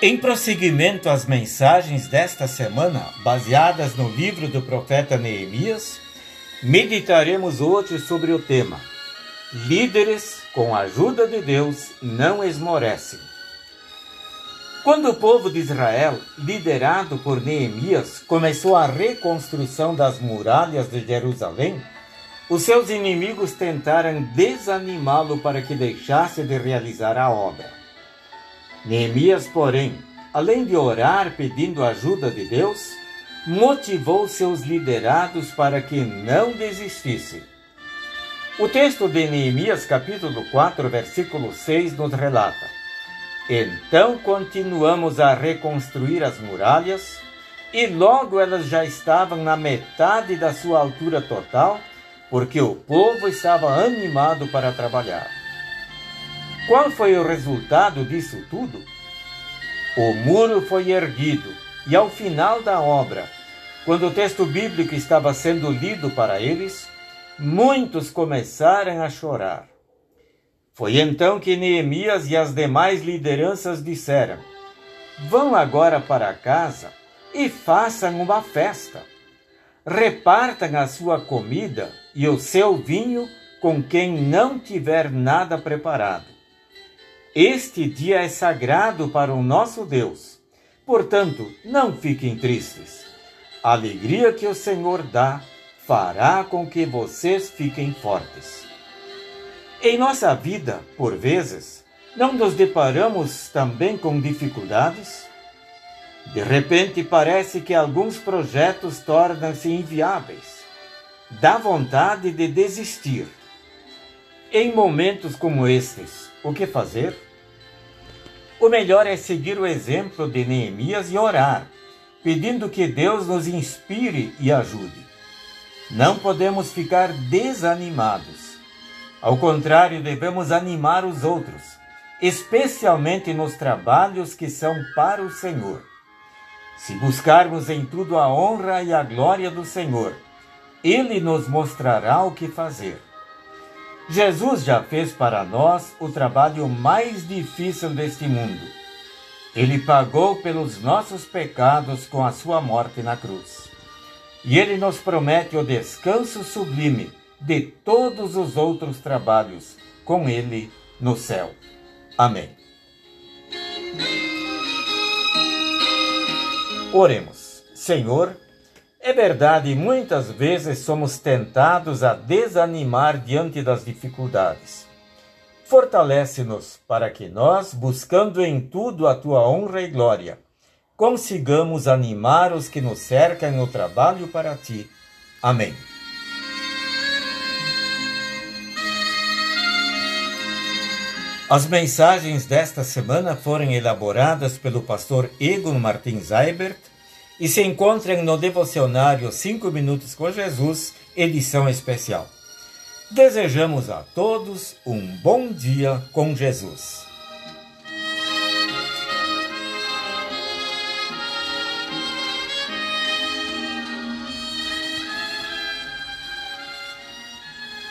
Em prosseguimento às mensagens desta semana, baseadas no livro do profeta Neemias, meditaremos hoje sobre o tema Líderes, com a ajuda de Deus, não esmorecem. Quando o povo de Israel, liderado por Neemias, começou a reconstrução das muralhas de Jerusalém, os seus inimigos tentaram desanimá-lo para que deixasse de realizar a obra. Neemias, porém, além de orar pedindo ajuda de Deus, motivou seus liderados para que não desistissem. O texto de Neemias, capítulo 4, versículo 6, nos relata: Então continuamos a reconstruir as muralhas, e logo elas já estavam na metade da sua altura total, porque o povo estava animado para trabalhar. Qual foi o resultado disso tudo? O muro foi erguido e, ao final da obra, quando o texto bíblico estava sendo lido para eles, muitos começaram a chorar. Foi então que Neemias e as demais lideranças disseram: Vão agora para casa e façam uma festa. Repartam a sua comida e o seu vinho com quem não tiver nada preparado este dia é sagrado para o nosso Deus. Portanto, não fiquem tristes. A alegria que o Senhor dá fará com que vocês fiquem fortes. Em nossa vida, por vezes, não nos deparamos também com dificuldades? De repente parece que alguns projetos tornam-se inviáveis. Dá vontade de desistir. Em momentos como estes, o que fazer? O melhor é seguir o exemplo de Neemias e orar, pedindo que Deus nos inspire e ajude. Não podemos ficar desanimados. Ao contrário, devemos animar os outros, especialmente nos trabalhos que são para o Senhor. Se buscarmos em tudo a honra e a glória do Senhor, Ele nos mostrará o que fazer. Jesus já fez para nós o trabalho mais difícil deste mundo. Ele pagou pelos nossos pecados com a sua morte na cruz. E ele nos promete o descanso sublime de todos os outros trabalhos com ele no céu. Amém. Oremos. Senhor, é verdade, muitas vezes somos tentados a desanimar diante das dificuldades. Fortalece-nos para que nós, buscando em tudo a tua honra e glória, consigamos animar os que nos cercam no trabalho para ti. Amém. As mensagens desta semana foram elaboradas pelo pastor Egon Martins Eibert e se encontram no devocionário 5 Minutos com Jesus, edição especial. Desejamos a todos um bom dia com Jesus.